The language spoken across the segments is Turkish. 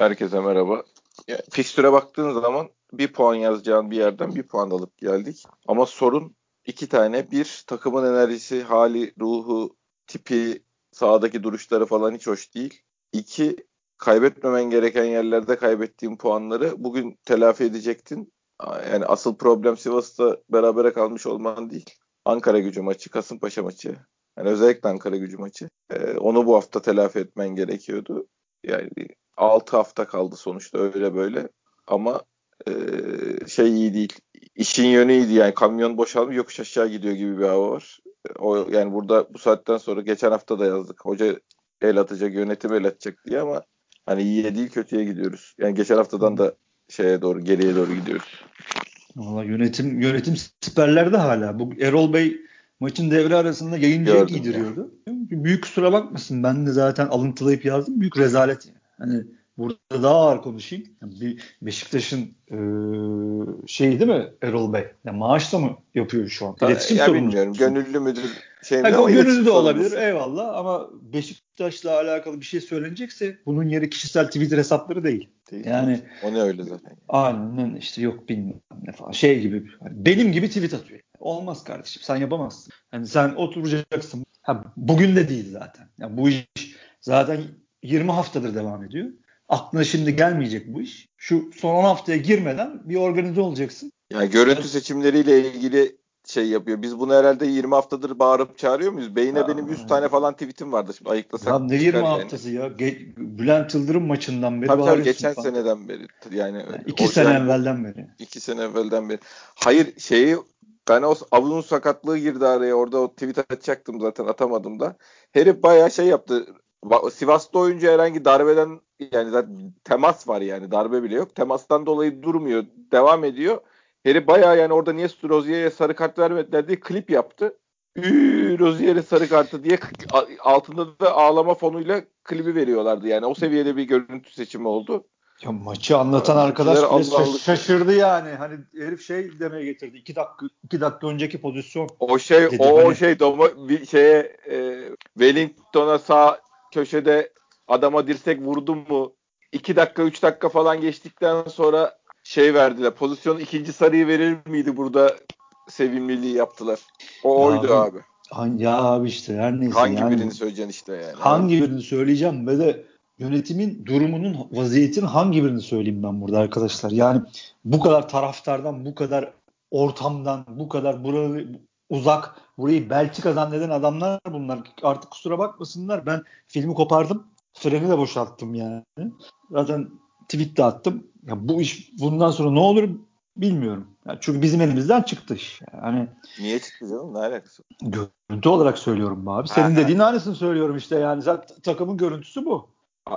Herkese merhaba. Ya, fikstüre baktığın zaman bir puan yazacağın bir yerden bir puan alıp geldik. Ama sorun iki tane. Bir, takımın enerjisi, hali, ruhu, tipi, sahadaki duruşları falan hiç hoş değil. İki, kaybetmemen gereken yerlerde kaybettiğin puanları bugün telafi edecektin. Yani asıl problem Sivas'ta berabere kalmış olman değil. Ankara gücü maçı, Kasımpaşa maçı. Yani özellikle Ankara gücü maçı. Ee, onu bu hafta telafi etmen gerekiyordu. Yani 6 hafta kaldı sonuçta öyle böyle. Ama e, şey iyi değil. İşin yönü iyiydi yani kamyon boşalmış yokuş aşağı gidiyor gibi bir hava var. O yani burada bu saatten sonra geçen hafta da yazdık. Hoca el atacak, yönetim el atacak diye ama hani iyiye değil kötüye gidiyoruz. Yani geçen haftadan da şeye doğru geriye doğru gidiyoruz. Valla yönetim yönetim siperlerde hala. Bu Erol Bey maçın devre arasında yayıncıya giydiriyordu. Ya. Büyük kusura bakmasın. Ben de zaten alıntılayıp yazdım. Büyük rezalet. Yani. Hani burada daha ağır konuşayım. Yani bir Beşiktaş'ın e, şeyi değil mi Erol Bey? Yani maaşla mı yapıyor şu an? İletişim ya bilmiyorum. Gönüllü müdür şey mi? O gönüllü de olabilir. Eyvallah ama Beşiktaş'la alakalı bir şey söylenecekse bunun yeri kişisel Twitter hesapları değil. değil yani o ne öyle zaten. Aynen işte yok bilmem ne falan. Şey gibi benim gibi tweet atıyor. Olmaz kardeşim sen yapamazsın. Yani sen oturacaksın. Ha, bugün de değil zaten. Yani bu iş zaten 20 haftadır devam ediyor. Aklına şimdi gelmeyecek bu iş. Şu son 10 haftaya girmeden bir organize olacaksın. Yani görüntü seçimleriyle ilgili şey yapıyor. Biz bunu herhalde 20 haftadır bağırıp çağırıyor muyuz? Beyine ya, benim 100 tane falan tweetim vardı. Şimdi ayıklasak. Ya ne 20 yani. haftası ya? Ge- Bülent Yıldırım maçından beri tabii, tabii geçen falan. seneden beri. Yani, yani iki sene evvelden beri. İki sene evvelden beri. Hayır şeyi ben o Avun'un sakatlığı girdi araya. Orada o tweet atacaktım zaten atamadım da. Herif bayağı şey yaptı. Sivas'ta oyuncu herhangi darbeden yani zaten temas var yani darbe bile yok. Temastan dolayı durmuyor. Devam ediyor. Herif bayağı yani orada niye Rozier'e sarı kart vermediler diye klip yaptı. Rozier'e sarı kartı diye altında da ağlama fonuyla klibi veriyorlardı. Yani o seviyede bir görüntü seçimi oldu. Ya maçı anlatan yani, arkadaş bile Allah şaşırdı yani. Hani herif şey demeye getirdi. İki dakika iki dakika önceki pozisyon. O şey dedi. o hani... şey Doma, bir şeye e, Wellington'a sağ köşede adama dirsek vurdu mu? İki dakika üç dakika falan geçtikten sonra şey verdiler. Pozisyon ikinci sarıyı verir miydi burada sevimliliği yaptılar. O oydu abi. abi. Ya abi işte her neyse. Hangi yani, birini söyleyeceksin işte yani. Hangi birini söyleyeceğim ve de yönetimin durumunun vaziyetin hangi birini söyleyeyim ben burada arkadaşlar? Yani bu kadar taraftardan, bu kadar ortamdan, bu kadar burayı uzak, burayı Belçika zanneden adamlar bunlar. Artık kusura bakmasınlar. Ben filmi kopardım. Freni de boşalttım yani. Zaten tweet de attım. Ya bu iş bundan sonra ne olur bilmiyorum. Yani çünkü bizim elimizden çıktı iş. Yani Niye çıktı canım? Ne alakası? Görüntü olarak söylüyorum abi. Senin dediğin aynısını söylüyorum işte yani. Sen, takımın görüntüsü bu.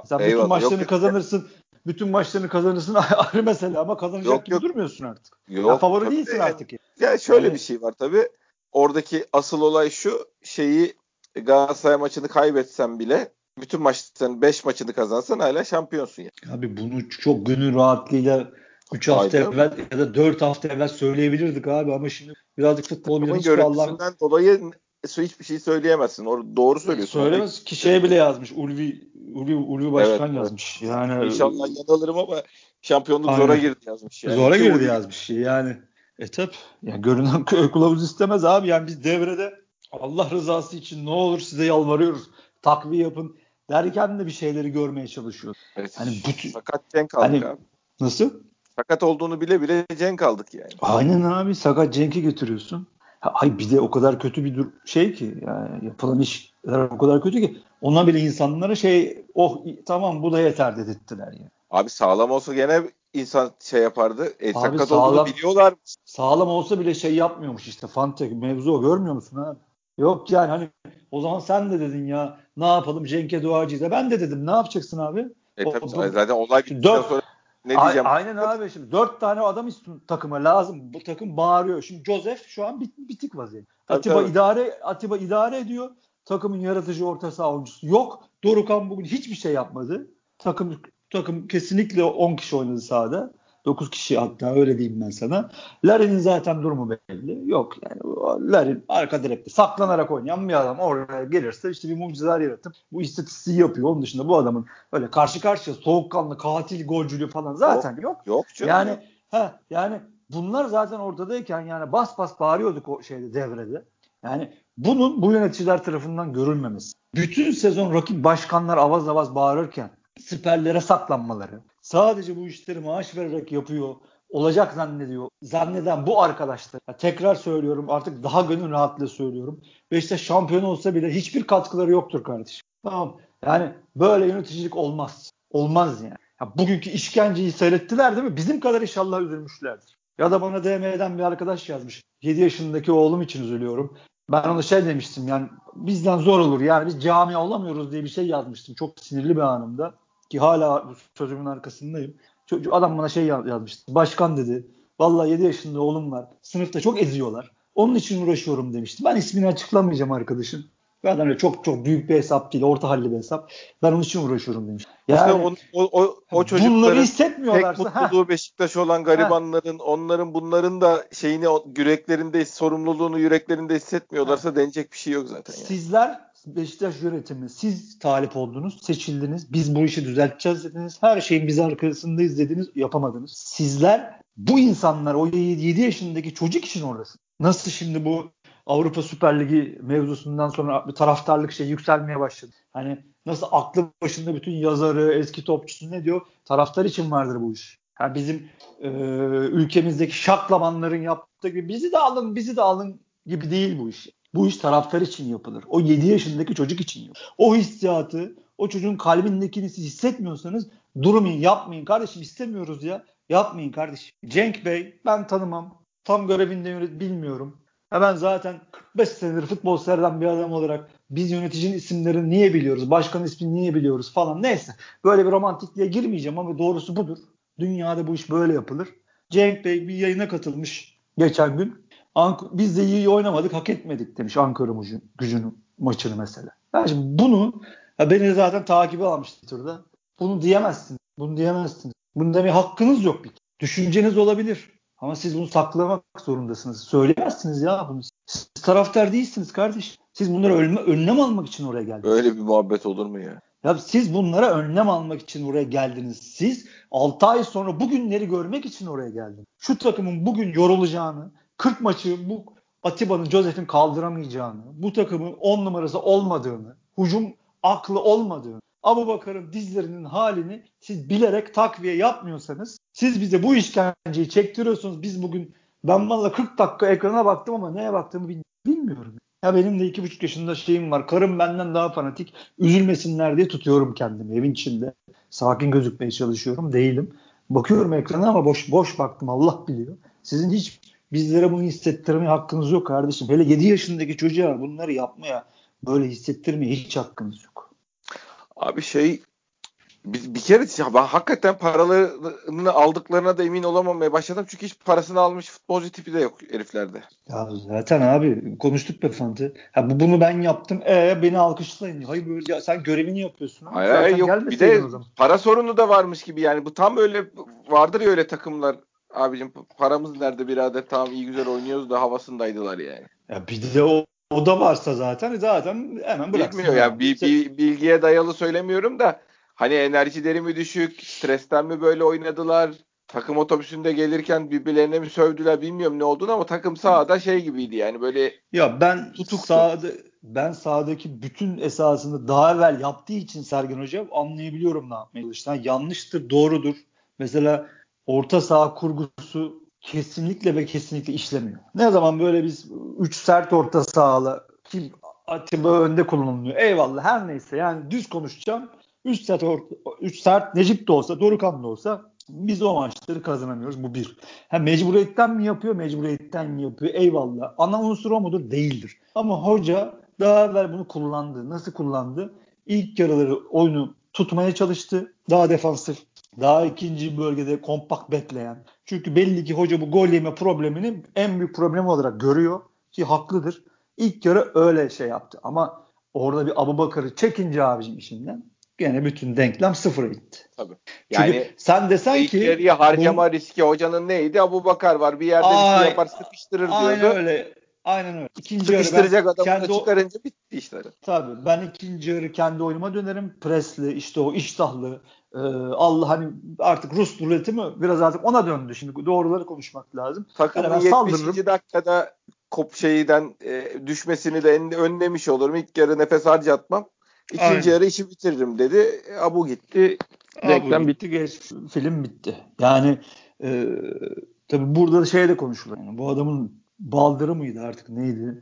Sen Eyvallah. bütün maçlarını yok, kazanırsın. Yok. Bütün maçlarını kazanırsın ayrı mesele ama kazanacak yok, gibi yok. durmuyorsun artık. Yok, ya favori tabii, değilsin artık. Ya şöyle yani, bir şey var tabii. Oradaki asıl olay şu şeyi Galatasaray maçını kaybetsen bile bütün maçların 5 maçını kazansan hala şampiyonsun yani. Abi bunu çok gönül rahatlığıyla 3 hafta Aynen. evvel ya da 4 hafta evvel söyleyebilirdik abi ama şimdi birazcık futbol bilgimiz Allah. dolayı hiçbir şey söyleyemezsin. Or doğru söylüyorsun. Söylemez ki şey bile yazmış. Ulvi Ulvi, Ulvi Başkan evet, yazmış. Yani İnşallah yanılırım ama şampiyonluk Aynen. zora girdi yazmış. Yani. Zora girdi yazmış. Yani e tabi. Yani görünen kılavuz istemez abi. Yani biz devrede Allah rızası için ne olur size yalvarıyoruz. Takviye yapın derken de bir şeyleri görmeye çalışıyoruz. Evet. Hani bütün, sakat Cenk kaldık hani, abi. Nasıl? Sakat olduğunu bile bile Cenk kaldık yani. Aynen abi sakat Cenk'i götürüyorsun. Ay bir de o kadar kötü bir şey ki yani yapılan iş o kadar kötü ki ona bile insanlara şey oh tamam bu da yeter dedirttiler yani. Abi sağlam olsa gene insan şey yapardı. E, abi sakat sağlam, olduğunu biliyorlar. Sağlam olsa bile şey yapmıyormuş işte Fante mevzu o görmüyor musun abi? Yok yani hani o zaman sen de dedin ya ne yapalım Cenk'e duacıyız. Ben de dedim ne yapacaksın abi? E tabii o, zaten olay bittikten sonra ne diyeceğim? Aynen abi şimdi dört tane adam istiyor takıma lazım. Bu takım bağırıyor. Şimdi Joseph şu an bit, bitik vaziyette. Atiba tabii. idare Atiba idare ediyor. Takımın yaratıcı orta saha oyuncusu yok. Dorukan bugün hiçbir şey yapmadı. Takım takım kesinlikle 10 kişi oynadı sahada. 9 kişi hatta öyle diyeyim ben sana. Larin'in zaten durumu belli. Yok yani Larin arka direkte saklanarak oynayan bir adam oraya gelirse işte bir mucizeler yaratıp bu istatistiği yapıyor. Onun dışında bu adamın öyle karşı karşıya soğukkanlı katil golcülüğü falan zaten yok. Yok, yok canım. Yani ha yani bunlar zaten ortadayken yani bas bas bağırıyorduk o şeyde devrede. Yani bunun bu yöneticiler tarafından görülmemesi. Bütün sezon rakip başkanlar avaz avaz bağırırken siperlere saklanmaları. Sadece bu işleri maaş vererek yapıyor. Olacak zannediyor. Zanneden bu arkadaşlar. Ya tekrar söylüyorum artık daha gönül rahatlığı söylüyorum. Beşiktaş şampiyon olsa bile hiçbir katkıları yoktur kardeşim. Tamam. Yani böyle yöneticilik olmaz. Olmaz yani. Ya bugünkü işkenceyi seyrettiler değil mi? Bizim kadar inşallah üzülmüşlerdir. Ya da bana DM'den bir arkadaş yazmış. 7 yaşındaki oğlum için üzülüyorum. Ben ona şey demiştim yani bizden zor olur yani biz cami olamıyoruz diye bir şey yazmıştım. Çok sinirli bir anımda ki hala bu sözümün arkasındayım. Çocuk, adam bana şey yazmıştı. Başkan dedi. Vallahi 7 yaşında oğlum var. Sınıfta çok eziyorlar. Onun için uğraşıyorum demişti. Ben ismini açıklamayacağım arkadaşın. Zaten öyle çok çok büyük bir hesap değil, orta halli bir hesap. Ben onun için uğraşıyorum demiş. Yani o, o, o, o çocukların bunları hissetmiyorlarsa tek mutluluğu Beşiktaş olan garibanların, ha. onların bunların da şeyini yüreklerinde sorumluluğunu yüreklerinde hissetmiyorlarsa ha. denecek bir şey yok zaten. Yani. Sizler Beşiktaş yönetimi siz talip oldunuz, seçildiniz. Biz bu işi düzelteceğiz dediniz. Her şeyin biz arkasındayız dediniz, yapamadınız. Sizler bu insanlar o 7 yaşındaki çocuk için oradasın. Nasıl şimdi bu Avrupa Süper Ligi mevzusundan sonra bir taraftarlık şey yükselmeye başladı. Hani nasıl aklı başında bütün yazarı, eski topçusu ne diyor? Taraftar için vardır bu iş. Yani bizim e, ülkemizdeki şaklamanların yaptığı gibi bizi de alın, bizi de alın gibi değil bu iş. Bu iş taraftar için yapılır. O 7 yaşındaki çocuk için yapılır. O hissiyatı, o çocuğun kalbindekini siz hissetmiyorsanız durmayın, yapmayın. Kardeşim istemiyoruz ya. Yapmayın kardeşim. Cenk Bey ben tanımam. Tam görevinde bilmiyorum. Ya ben zaten 45 senedir futbol seyreden bir adam olarak biz yöneticinin isimlerini niye biliyoruz, başkan ismini niye biliyoruz falan neyse. Böyle bir romantikliğe girmeyeceğim ama doğrusu budur. Dünyada bu iş böyle yapılır. Cenk Bey bir yayına katılmış geçen gün. Ank biz de iyi oynamadık, hak etmedik demiş Ankara gücünün maçını mesela. Yani şimdi bunu ya beni zaten takibi almış Twitter'da. Bunu diyemezsiniz. Bunu diyemezsiniz. Bunu demeye hakkınız yok bir. Düşünceniz olabilir. Ama siz bunu saklamak zorundasınız. Söyleyemezsiniz ya bunu. Siz taraftar değilsiniz kardeş. Siz bunları ölme, önlem almak için oraya geldiniz. Öyle bir muhabbet olur mu ya? Ya siz bunlara önlem almak için oraya geldiniz. Siz 6 ay sonra bugünleri görmek için oraya geldiniz. Şu takımın bugün yorulacağını, 40 maçı bu Atiba'nın, Josef'in kaldıramayacağını, bu takımın 10 numarası olmadığını, hücum aklı olmadığını, Abu Bakar'ın dizlerinin halini siz bilerek takviye yapmıyorsanız siz bize bu işkenceyi çektiriyorsunuz. Biz bugün ben valla 40 dakika ekrana baktım ama neye baktığımı bilmiyorum. Ya benim de iki buçuk yaşında şeyim var. Karım benden daha fanatik. Üzülmesinler diye tutuyorum kendimi evin içinde. Sakin gözükmeye çalışıyorum. Değilim. Bakıyorum ekrana ama boş boş baktım. Allah biliyor. Sizin hiç bizlere bunu hissettirmeye hakkınız yok kardeşim. Hele 7 yaşındaki çocuğa bunları yapmaya, böyle hissettirmeye hiç hakkınız yok. Abi şey bir, bir kere ya ben hakikaten paralarını aldıklarına da emin olamamaya başladım. Çünkü hiç parasını almış futbolcu tipi de yok heriflerde. Ya zaten abi konuştuk be Fantı. Ha bu bunu ben yaptım. E beni alkışlayın. Hayır böyle ya, sen görevini yapıyorsun. Hayır hayır yok. Bir de para sorunu da varmış gibi yani. Bu tam öyle vardır ya öyle takımlar. Abicim paramız nerede birader tamam iyi güzel oynuyoruz da havasındaydılar yani. Ya bir de o o da varsa zaten zaten hemen bıraksın. Bilmiyor ya. Bir, bir, bilgiye dayalı söylemiyorum da hani enerjileri mi düşük, stresten mi böyle oynadılar? Takım otobüsünde gelirken birbirlerine mi sövdüler bilmiyorum ne olduğunu ama takım sahada şey gibiydi yani böyle Ya ben tutuktu. sahada ben sahadaki bütün esasını daha evvel yaptığı için Sergen Hoca anlayabiliyorum ne yapmaya çalıştığını. yanlıştır, doğrudur. Mesela orta saha kurgusu kesinlikle ve kesinlikle işlemiyor. Ne zaman böyle biz 3 sert orta sahalı ki Atiba önde kullanılıyor. Eyvallah her neyse yani düz konuşacağım. 3 sert, orta, 3 sert Necip de olsa Dorukan da olsa biz o maçları kazanamıyoruz. Bu bir. Ha, mecburiyetten mi yapıyor? Mecburiyetten mi yapıyor? Eyvallah. Ana unsur o mudur? Değildir. Ama hoca daha evvel bunu kullandı. Nasıl kullandı? İlk yarıları oyunu tutmaya çalıştı. Daha defansif daha ikinci bölgede kompakt bekleyen. Çünkü belli ki hoca bu gol yeme problemini en büyük problem olarak görüyor ki haklıdır. İlk yarı öyle şey yaptı ama orada bir Abu Bakar'ı çekince abicim işinden gene bütün denklem sıfıra gitti. Tabii. Yani Çünkü sen desen ki ileriye harcama bu, riski hocanın neydi? Abu Bakar var. Bir yerde ay, bir şey yapar sıkıştırır diyordu. Aynen öyle. Aynen öyle. İkinci Sıkıştıracak adamı kendi da çıkarınca bitti işleri. Tabii. Ben ikinci yarı kendi oyunuma dönerim. Presli, işte o iştahlı. E, Allah hani artık Rus ruleti mi? Biraz artık ona döndü. Şimdi doğruları konuşmak lazım. Takımın yani 70. Saldırırım. dakikada kop şeyden e, düşmesini de önlemiş olurum. İlk yarı nefes harcatmam. İkinci Aynen. yarı işi bitiririm dedi. Abu gitti. Reklam bitti. Geç, film bitti. Yani e, tabii burada şey de konuşuluyor. Yani bu adamın baldırı mıydı artık neydi?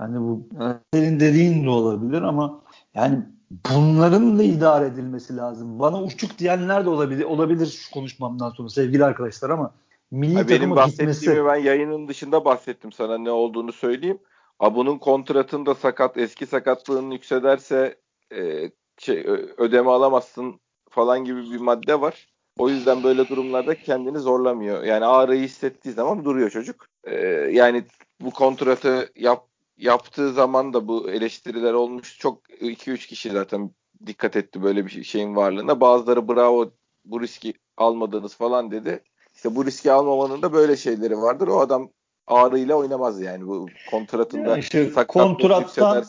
Yani bu senin dediğin de olabilir ama yani bunların da idare edilmesi lazım. Bana uçuk diyenler de olabilir olabilir şu konuşmamdan sonra sevgili arkadaşlar ama milli ha, benim bahsettiğimi gitmesi... ben yayının dışında bahsettim sana ne olduğunu söyleyeyim. Abunun kontratında sakat eski sakatlığın yüksederse e, şey ödeme alamazsın falan gibi bir madde var. O yüzden böyle durumlarda kendini zorlamıyor. Yani ağrıyı hissettiği zaman duruyor çocuk. Ee, yani bu kontratı yap, yaptığı zaman da bu eleştiriler olmuş. Çok 2-3 kişi zaten dikkat etti böyle bir şeyin varlığına. Bazıları bravo bu riski almadınız falan dedi. İşte bu riski almamanın da böyle şeyleri vardır. O adam ağrıyla oynamaz yani bu kontratında. Yani işte kontrattan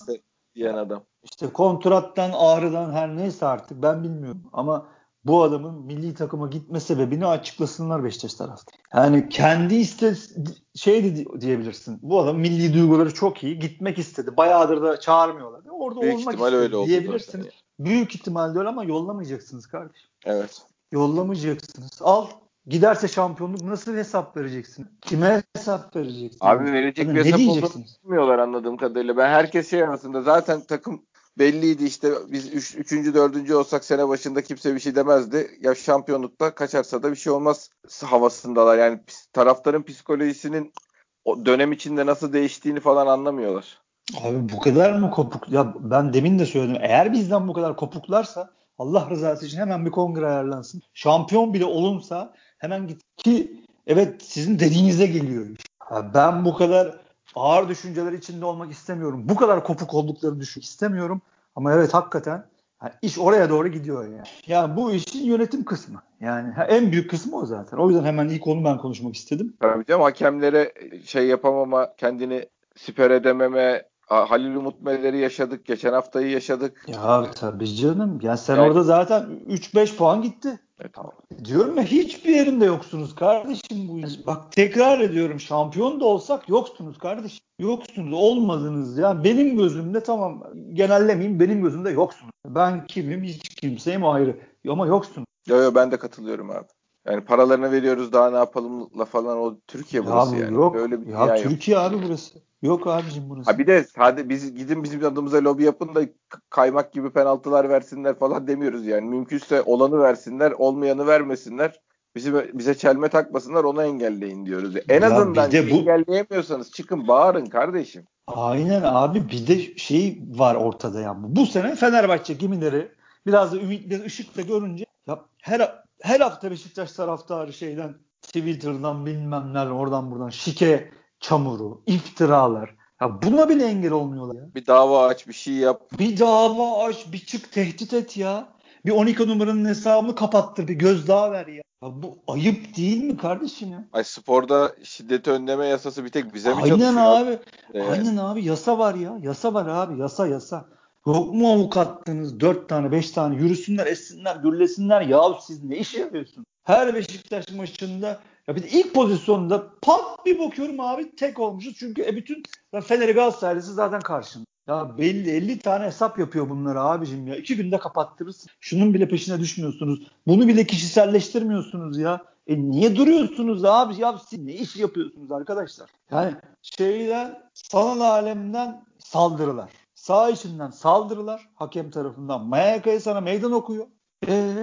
diyen adam. İşte kontrattan ağrıdan her neyse artık ben bilmiyorum ama bu adamın milli takıma gitme sebebini açıklasınlar Beşiktaş tarafta. Yani kendi iste şey de diyebilirsin. Bu adam milli duyguları çok iyi. Gitmek istedi. Bayağıdır da çağırmıyorlar. Orada Büyük olmak istedi öyle diyebilirsin. Yani. Büyük ihtimalle öyle ama yollamayacaksınız kardeşim. Evet. Yollamayacaksınız. Al Giderse şampiyonluk nasıl hesap vereceksin? Kime hesap vereceksin? Abi verecek yani bir hesap olduğunu anladığım kadarıyla. Ben herkes şey arasında zaten takım belliydi işte biz 3. Üç, 4. olsak sene başında kimse bir şey demezdi. Ya şampiyonlukta kaçarsa da bir şey olmaz havasındalar. Yani taraftarın psikolojisinin o dönem içinde nasıl değiştiğini falan anlamıyorlar. Abi bu kadar mı kopuk? Ya ben demin de söyledim. Eğer bizden bu kadar kopuklarsa Allah rızası için hemen bir kongre ayarlansın. Şampiyon bile olunsa hemen git ki evet sizin dediğinize geliyor. Ya ben bu kadar ağır düşünceler içinde olmak istemiyorum. Bu kadar kopuk olduklarını düşünmek istemiyorum. Ama evet hakikaten yani iş oraya doğru gidiyor yani. Yani bu işin yönetim kısmı. Yani en büyük kısmı o zaten. O yüzden hemen ilk onu ben konuşmak istedim. Tabii canım hakemlere şey yapamama, kendini siper edememe, Halil Umut Meller'i yaşadık. Geçen haftayı yaşadık. Ya tabii canım. Ya sen evet. orada zaten 3-5 puan gitti. E, tamam. Diyorum ya hiçbir yerinde yoksunuz kardeşim bu iş. Bak tekrar ediyorum şampiyon da olsak yoksunuz kardeşim. Yoksunuz olmadınız ya. Benim gözümde tamam genellemeyeyim benim gözümde yoksunuz. Ben kimim hiç kimseyim ayrı. Ama yoksunuz. Yo yo ben de katılıyorum abi. Yani paralarını veriyoruz daha ne yapalım la falan o Türkiye burası ya yani. Yok. Böyle bir ya Türkiye yok. abi burası. Yok abicim burası. Ha bir de hadi biz gidin bizim adımıza lobi yapın da kaymak gibi penaltılar versinler falan demiyoruz yani. Mümkünse olanı versinler, olmayanı vermesinler. Bizi bize çelme takmasınlar, onu engelleyin diyoruz. En ya azından bu... engelleyemiyorsanız çıkın bağırın kardeşim. Aynen abi bir de şey var ortada ya. Bu sene Fenerbahçe gemileri biraz da ümitli ışıkta görünce ya her her hafta Beşiktaş taraftarı şeyden Twitter'dan bilmem neler oradan buradan şike çamuru, iftiralar. Ya buna bile engel olmuyorlar ya. Bir dava aç, bir şey yap. Bir dava aç, bir çık tehdit et ya. Bir 12 numaranın hesabını kapattır, bir gözdağı ver ya. ya. Bu ayıp değil mi kardeşim ya? Ay sporda şiddet önleme yasası bir tek bize mi Aynen çalışıyor? Abi. Ee... Aynen abi. Yasa var ya. Yasa var abi. Yasa yasa. Yok mu avukattınız? Dört tane, beş tane yürüsünler, essinler, gürlesinler. Ya siz ne iş yapıyorsunuz? Her Beşiktaş maçında ya bir de ilk pozisyonda pat bir bakıyorum abi tek olmuşuz. Çünkü e bütün Fener'i Galatasaraylısı zaten karşında. Ya belli 50 tane hesap yapıyor bunlar abicim ya. İki günde kapattırırsın. Şunun bile peşine düşmüyorsunuz. Bunu bile kişiselleştirmiyorsunuz ya. E niye duruyorsunuz abi? Ya siz ne iş yapıyorsunuz arkadaşlar? Yani şeyden sanal alemden saldırılar. Sağ içinden saldırılar. Hakem tarafından. Mayaka'ya sana meydan okuyor. Ee,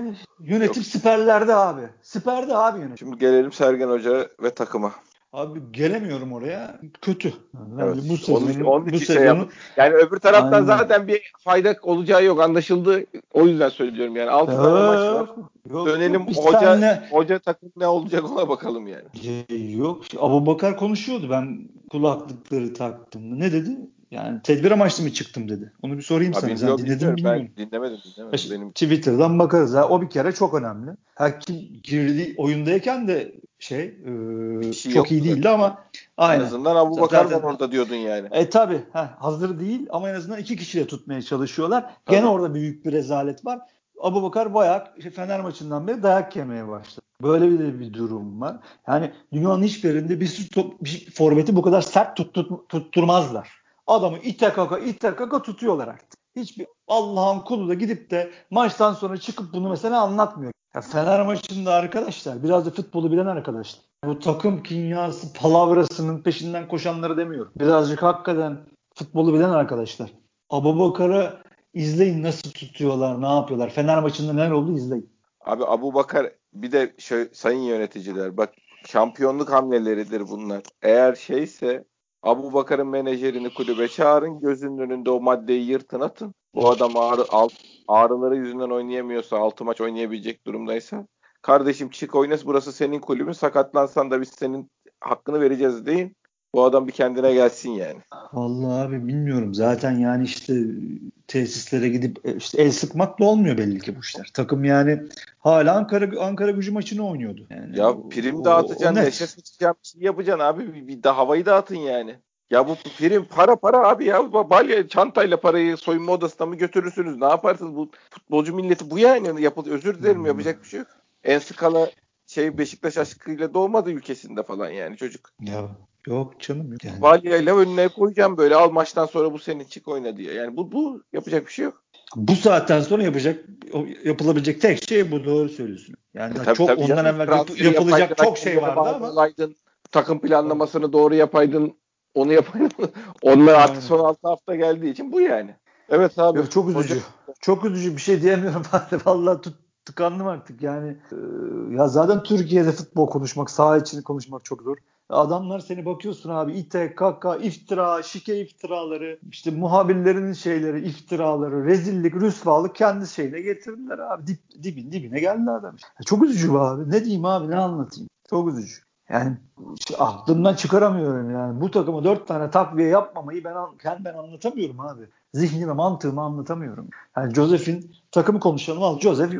yönetim Yok. siperlerde abi. Siperde abi yönetim. Şimdi gelelim Sergen Hoca ve takıma. Abi gelemiyorum oraya. Kötü. Yani evet. bu sezonun, onun, onun bu şey sezonun, yani öbür taraftan aynen. zaten bir fayda olacağı yok anlaşıldı. O yüzden söylüyorum yani. 6 tane maç var. Yok, Dönelim yok, hoca tane... hoca takım ne olacak ona bakalım yani. Yok. Abu Bakar konuşuyordu ben kulaklıkları taktığımda. Ne dedi? Yani tedbir amaçlı mı çıktım dedi. Onu bir sorayım Abi sana. yok, Sen dinledin bilmiyorum. Ben dinlemedim dinlemedim. İşte Benim... Twitter'dan bakarız. Ha. O bir kere çok önemli. Her kim girdi oyundayken de şey, e, şey çok iyi değildi ama aynen. En azından Abu Bakar var orada diyordun yani. E tabi hazır değil ama en azından iki kişiyle tutmaya çalışıyorlar. Tabii. Gene orada büyük bir rezalet var. Abu Bakar bayağı işte Fener maçından beri dayak yemeye başladı. Böyle bir de bir durum var. Yani dünyanın hiçbir yerinde bir, top, bir forveti bu kadar sert tut, tut, tutturmazlar. Adamı ite kaka ite kaka tutuyorlar artık. Hiçbir Allah'ın kulu da gidip de maçtan sonra çıkıp bunu mesela anlatmıyor. Ya Fener maçında arkadaşlar biraz da futbolu bilen arkadaşlar. Bu takım kimyası palavrasının peşinden koşanları demiyorum. Birazcık hakikaten futbolu bilen arkadaşlar. Abu Bakar'ı izleyin nasıl tutuyorlar, ne yapıyorlar. Fener maçında neler oldu izleyin. Abi Abu Bakar bir de şöyle, sayın yöneticiler bak şampiyonluk hamleleridir bunlar. Eğer şeyse Abu Bakar'ın menajerini kulübe çağırın. Gözünün önünde o maddeyi yırtın atın. Bu adam ağrı, ağrıları yüzünden oynayamıyorsa, altı maç oynayabilecek durumdaysa kardeşim çık oynas burası senin kulübün. Sakatlansan da biz senin hakkını vereceğiz deyin. Bu adam bir kendine gelsin yani. Vallahi abi bilmiyorum. Zaten yani işte tesislere gidip e, işte el sıkmakla olmuyor belli ki bu işler. Takım yani hala Ankara Ankara gücü maçını oynuyordu. Yani ya prim dağıtacaksın, neşe sıçacaksın, şey yapacaksın abi. Bir, bir de havayı dağıtın yani. Ya bu prim para para abi ya. Balya çantayla parayı soyunma odasına mı götürürsünüz? Ne yaparsınız? Bu futbolcu milleti bu yani. Yapıl özür dilerim hmm. yapacak bir şey yok. En skala şey Beşiktaş aşkıyla doğmadı ülkesinde falan yani çocuk. Ya Yok canım yok. Yani. Valya'yla önüne koyacağım böyle al maçtan sonra bu senin çık oyna diye. Yani bu bu yapacak bir şey yok. Bu saatten sonra yapacak yapılabilecek tek şey bu doğru söylüyorsun. Yani e, tabii, çok tabii ondan evvel yap, yapılacak çok şey vardı ama olaydın, takım planlamasını doğru yapaydın, onu yapaydın. Onlar artık son 6 hafta geldiği için bu yani. Evet abi. Yok, çok üzücü. Hocam. Çok üzücü bir şey diyemiyorum. Vallahi tut, tıkandım artık yani. Ee, ya zaten Türkiye'de futbol konuşmak, saha için konuşmak çok zor. Adamlar seni bakıyorsun abi ite, kaka, iftira, şike iftiraları, işte muhabirlerin şeyleri, iftiraları, rezillik, rüsvalık kendi şeyine getirdiler abi. Dip, dibin dibine geldi adam. Çok üzücü bu abi. Ne diyeyim abi ne anlatayım? Çok üzücü. Yani aklımdan çıkaramıyorum yani. Bu takıma dört tane takviye yapmamayı ben kendim ben anlatamıyorum abi. Zihnime, mantığımı anlatamıyorum. Yani Joseph'in takımı konuşalım al. Joseph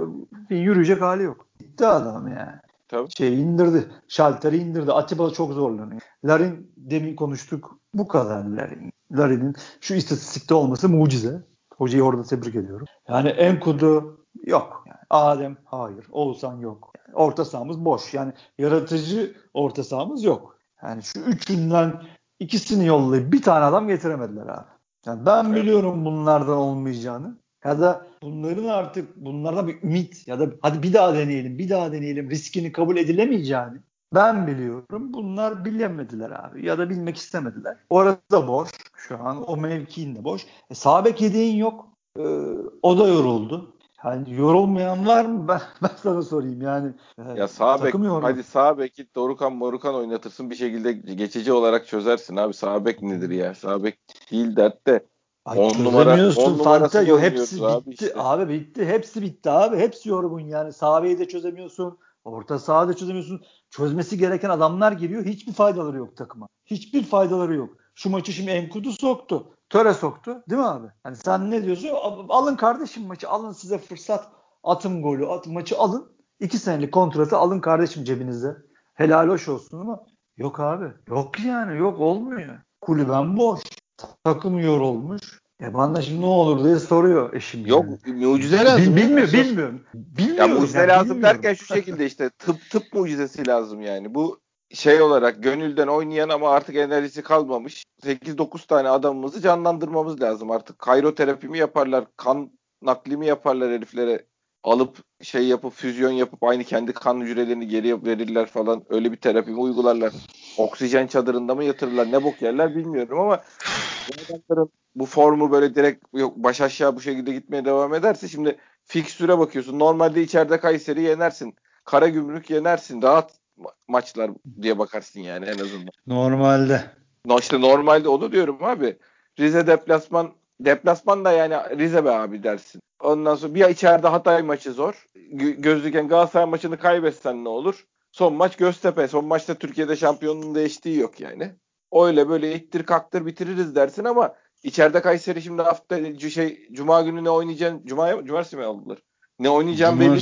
yürüyecek hali yok. Gitti adam yani. Tabii. Şey indirdi. Şalteri indirdi. Atiba çok zorlanıyor. Larin demin konuştuk. Bu kadar Larin. Larin'in şu istatistikte olması mucize. Hocayı orada tebrik ediyorum. Yani Enkudu yok. Yani Adem hayır. Oğuzhan yok. Yani orta sahamız boş. Yani yaratıcı orta sahamız yok. Yani şu üçünden ikisini yollayıp bir tane adam getiremediler abi. Yani ben biliyorum bunlardan olmayacağını ya da bunların artık bunlardan bir ümit ya da hadi bir daha deneyelim, bir daha deneyelim riskini kabul edilemeyeceğini ben biliyorum. Bunlar bilemediler abi ya da bilmek istemediler. Orada boş. Şu an o mevkiinde boş. E, sağ bek yediğin yok. E, o da yoruldu. Yani yorulmayan var mı? Ben, ben sana sorayım yani. E, ya sağ bek, hadi sağ beki Dorukan Morukan oynatırsın bir şekilde geçici olarak çözersin abi. Sağ bek nedir ya? Sağ bek değil dert de Ay on numara, on Fanta hepsi abi bitti. Işte. Abi bitti. Hepsi bitti abi. Hepsi yorgun yani. Sahabeyi de çözemiyorsun. Orta sahada çözemiyorsun. Çözmesi gereken adamlar geliyor. Hiçbir faydaları yok takıma. Hiçbir faydaları yok. Şu maçı şimdi Enkudu soktu. Töre soktu. Değil mi abi? Hani sen ne diyorsun? Alın kardeşim maçı. Alın size fırsat. Atın golü. Atın maçı alın. İki senelik kontratı alın kardeşim cebinize. Helal hoş olsun ama yok abi. Yok yani. Yok olmuyor. Kulüben boş takım yorulmuş. E bana şimdi ne olur diye soruyor eşim. Yok yani. mucize lazım. Bil, bilmiyor, bilmiyorum. Bilmiyorum. Ya mucize yani, lazım bilmiyorum. derken şu şekilde işte tıp tıp mucizesi lazım yani. Bu şey olarak gönülden oynayan ama artık enerjisi kalmamış 8-9 tane adamımızı canlandırmamız lazım artık. Kayroterapi mi yaparlar, kan nakli mi yaparlar heriflere alıp şey yapıp füzyon yapıp aynı kendi kan hücrelerini geriye verirler falan öyle bir terapi mi uygularlar? Oksijen çadırında mı yatırırlar? Ne bok yerler bilmiyorum ama bu bu formu böyle direkt yok baş aşağı bu şekilde gitmeye devam ederse şimdi fikstüre bakıyorsun. Normalde içeride Kayseri yenersin. Kara gümrük yenersin. Rahat ma- maçlar diye bakarsın yani en azından. Normalde. No, işte normalde onu diyorum abi. Rize deplasman deplasman da yani Rize be abi dersin. Ondan sonra bir içeride Hatay maçı zor. Gözlüken Galatasaray maçını kaybetsen ne olur? Son maç Göztepe. Son maçta Türkiye'de şampiyonluğun değiştiği yok yani. Öyle böyle ittir kaktır bitiririz dersin ama içeride Kayseri şimdi hafta şey Cuma günü ne oynayacaksın? Cuma'ya Cumartesi mi aldılar? Ne oynayacağım belli.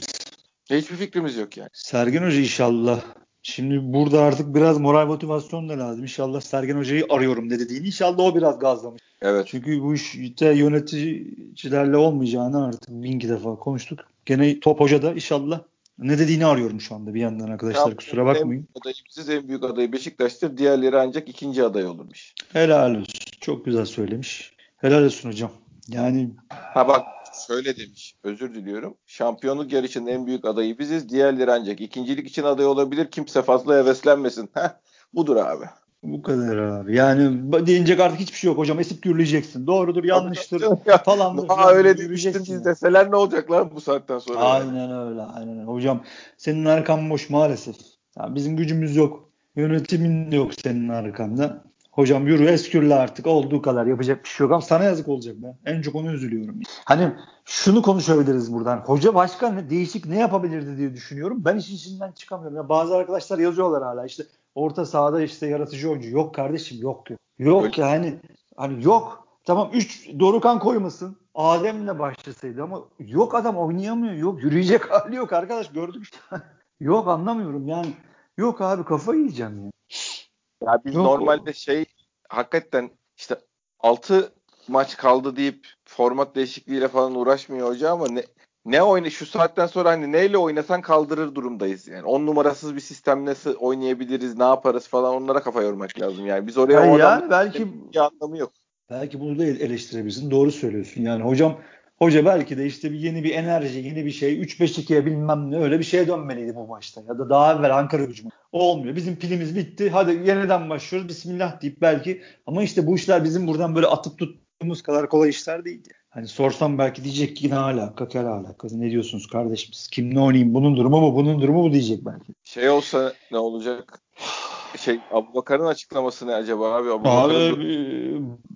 Hiçbir fikrimiz yok yani. Sergen Hoca inşallah. Şimdi burada artık biraz moral motivasyon da lazım. İnşallah Sergen Hoca'yı arıyorum ne dediğini. İnşallah o biraz gazlamış. Evet. Çünkü bu işte yöneticilerle olmayacağını artık bin iki defa konuştuk. Gene Top Hoca da inşallah ne dediğini arıyorum şu anda bir yandan arkadaşlar ya, kusura bakmayın. En adayımız en büyük adayı Beşiktaş'tır. Diğerleri ancak ikinci aday olurmuş. Helal olsun. Çok güzel söylemiş. Helal olsun hocam. Yani ha bak şöyle demiş. Özür diliyorum. Şampiyonluk yarışının en büyük adayı biziz. Diğerleri ancak ikincilik için aday olabilir. Kimse fazla heveslenmesin. Heh, budur abi. Bu kadar abi. Yani deyince artık hiçbir şey yok hocam. Esip gürleyeceksin. Doğrudur, yanlıştır ya, falan. Aa, öyle biz deseler ne olacak lan bu saatten sonra? Aynen öyle. Aynen öyle. Hocam senin arkan boş maalesef. Yani bizim gücümüz yok. Yönetimin de yok senin arkanda. Hocam yürü eskürle artık olduğu kadar yapacak bir şey yok ama sana yazık olacak be. En çok onu üzülüyorum. Hani şunu konuşabiliriz buradan. Hoca başkan ne, değişik ne yapabilirdi diye düşünüyorum. Ben işin içinden çıkamıyorum. Ya bazı arkadaşlar yazıyorlar hala işte orta sahada işte yaratıcı oyuncu. Yok kardeşim yok yok. Yok Öyle. yani hani yok. Tamam 3 Dorukan koymasın. Adem'le başlasaydı ama yok adam oynayamıyor. Yok yürüyecek hali yok arkadaş gördük işte. yok anlamıyorum yani. Yok abi kafa yiyeceğim ya. Ya biz Yok, normalde şey hakikaten işte 6 maç kaldı deyip format değişikliğiyle falan uğraşmıyor hoca ama ne ne oyna şu saatten sonra hani neyle oynasan kaldırır durumdayız yani. 10 numarasız bir sistem nasıl oynayabiliriz, ne yaparız falan onlara kafa yormak lazım yani. Biz oraya yani, yani belki bir anlamı yok. Belki bunu da eleştirebilirsin. Doğru söylüyorsun. Yani hocam Hoca belki de işte bir yeni bir enerji, yeni bir şey 3-5-2'ye bilmem ne öyle bir şeye dönmeliydi bu maçta. Ya da daha evvel Ankara gücü. Olmuyor. Bizim pilimiz bitti. Hadi yeniden başlıyoruz. Bismillah deyip belki. Ama işte bu işler bizim buradan böyle atıp tuttuğumuz kadar kolay işler değildi. Hani sorsam belki diyecek ki ne alaka, kel alakası. Ne diyorsunuz kardeşim siz kimle oynayayım bunun durumu mu bunun durumu mu diyecek belki. Şey olsa ne olacak? şey Abubakar'ın açıklaması ne acaba abi? Abi e,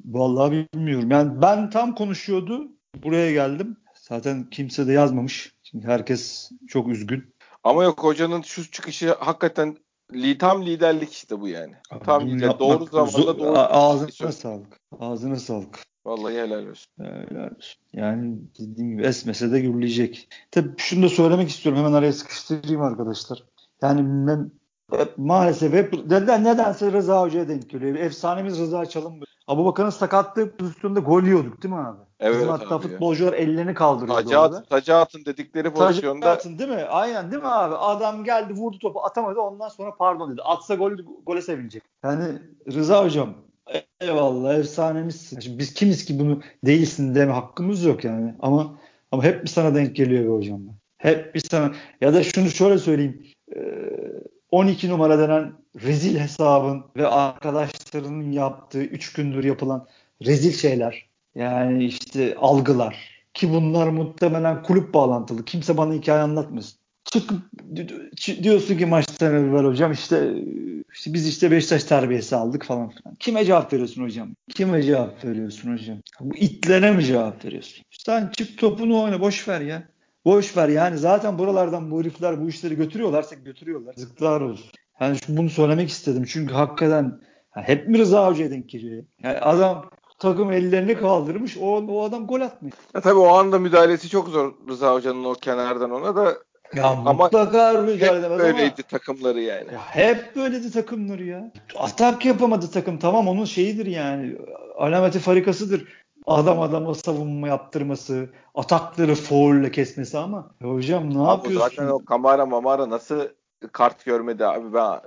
vallahi bilmiyorum. Yani ben tam konuşuyordu buraya geldim. Zaten kimse de yazmamış. Şimdi herkes çok üzgün. Ama yok hocanın şu çıkışı hakikaten li, tam liderlik işte bu yani. Abi, tam lider. Doğru zamanda doğru. Ağzına sağlık. Ağzına sağlık. Vallahi helal olsun. Helal olsun. Yani dediğim gibi esmese de gürleyecek. Tabii şunu da söylemek istiyorum. Hemen araya sıkıştırayım arkadaşlar. Yani ben hep, maalesef hep neden, nedense Rıza Hoca'ya denk geliyor. Efsanemiz Rıza Çalın. Abu Bakar'ın sakatlığı pozisyonunda gol yiyorduk değil mi abi? Evet Bizim hatta abi futbolcular ellerini kaldırıyordu. Tacı, at, tacı atın dedikleri pozisyonda. Tacı atın değil mi? Aynen değil mi abi? Adam geldi vurdu topu atamadı ondan sonra pardon dedi. Atsa gol, gole sevinecek. Yani Rıza hocam eyvallah efsanemizsin. Şimdi biz kimiz ki bunu değilsin deme hakkımız yok yani. Ama ama hep bir sana denk geliyor be hocam. Hep bir sana. Ya da şunu şöyle söyleyeyim. Ee, 12 numara denen rezil hesabın ve arkadaşlarının yaptığı 3 gündür yapılan rezil şeyler yani işte algılar ki bunlar muhtemelen kulüp bağlantılı. Kimse bana hikaye anlatmasın. Çıkıp diyorsun ki maçtan evvel hocam işte, işte biz işte Beşiktaş terbiyesi aldık falan filan. Kime cevap veriyorsun hocam? Kime cevap veriyorsun hocam? Bu itlere mi cevap veriyorsun? Sen çık topunu oyna boş ver ya. Boş ver yani zaten buralardan bu herifler bu işleri götürüyorlarsa götürüyorlar. Zıklar olsun. Yani bunu söylemek istedim çünkü hakikaten yani hep mi Rıza Hoca'ya denk geliyor? Yani adam takım ellerini kaldırmış o, o adam gol atmış. Ya tabii o anda müdahalesi çok zor Rıza Hoca'nın o kenardan ona da ya ama mutlaka müdahale hep böyleydi ama, takımları yani. Ya hep böyleydi takımları ya. Atak yapamadı takım tamam onun şeyidir yani. Alameti farikasıdır adam adama savunma yaptırması, atakları faulle kesmesi ama hocam ne abi yapıyorsun? Zaten o Kamara Mamara nasıl kart görmedi abi ben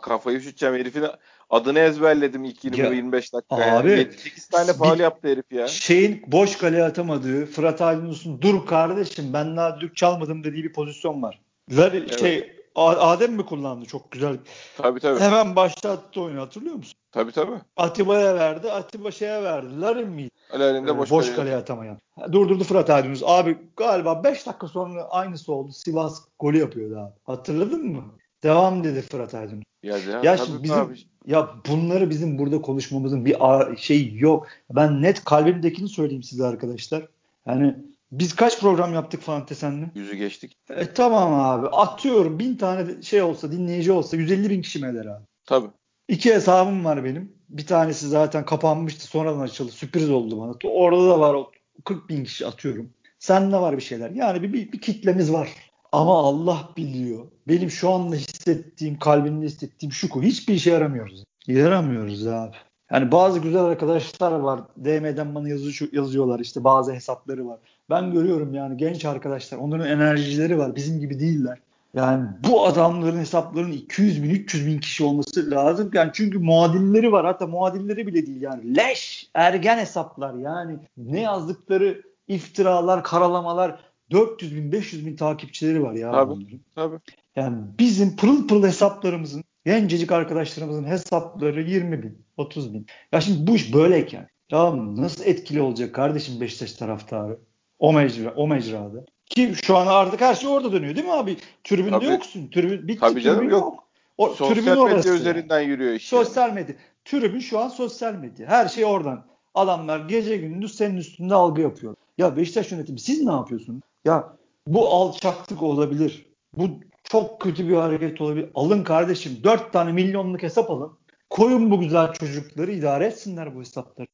kafayı üşüteceğim herifin adını ezberledim ilk 20-25 dakika. Abi, yani. 8 tane faal yaptı herif ya. Şeyin boş kaleye atamadığı Fırat Aydınus'un dur kardeşim ben daha dük çalmadım dediği bir pozisyon var. Ver, evet. Şey Adem mi kullandı çok güzel. Tabii tabii. Hemen başlattı oyunu hatırlıyor musun? Tabii tabii. Atiba'ya verdi. Atiba şeye verdi. Larin miydi? Larin'de boş, boş kaleye atamayan. Durdurdu Fırat Aydınus. Abi galiba 5 dakika sonra aynısı oldu. Sivas golü yapıyordu abi. Hatırladın mı? Devam dedi Fırat Aydınus. Ya, ya, ya şimdi bizim abi. ya bunları bizim burada konuşmamızın bir şey yok. Ben net kalbimdekini söyleyeyim size arkadaşlar. Yani biz kaç program yaptık Fante senle? Yüzü geçtik. E, tamam abi. Atıyorum bin tane şey olsa dinleyici olsa 150 bin kişi mi eder abi? Tabii. İki hesabım var benim. Bir tanesi zaten kapanmıştı sonradan açıldı. Sürpriz oldu bana. Orada da var 40 bin kişi atıyorum. Sende var bir şeyler. Yani bir, bir, bir kitlemiz var. Ama Allah biliyor. Benim şu anda hissettiğim, kalbimde hissettiğim şu. Hiçbir işe yaramıyoruz. Yaramıyoruz abi. Yani bazı güzel arkadaşlar var. DM'den bana yazı, yazıyorlar işte bazı hesapları var. Ben görüyorum yani genç arkadaşlar. Onların enerjileri var. Bizim gibi değiller. Yani bu adamların hesaplarının 200 bin 300 bin kişi olması lazım. Yani çünkü muadilleri var. Hatta muadilleri bile değil yani. Leş ergen hesaplar yani. Ne yazdıkları iftiralar, karalamalar 400 bin 500 bin takipçileri var ya. Tabii, tabii. Yani bizim pırıl pırıl hesaplarımızın gencecik arkadaşlarımızın hesapları 20 bin 30 bin. Ya şimdi bu iş böyleyken ya nasıl etkili olacak kardeşim Beşiktaş taraftarı? O mecra, o mecrada. Ki şu an artık her şey orada dönüyor değil mi abi? Tribünde Tabii. yoksun. Tribün bitti. Tabii canım tribün yok. yok. O, sosyal tribün medya orası üzerinden yani. yürüyor işte. Sosyal medya. Tribün şu an sosyal medya. Her şey oradan. Adamlar gece gündüz senin üstünde algı yapıyor. Ya Beşiktaş yönetimi siz ne yapıyorsunuz? Ya bu alçaklık olabilir. Bu çok kötü bir hareket olabilir. Alın kardeşim dört tane milyonluk hesap alın. Koyun bu güzel çocukları idare etsinler bu hesapları.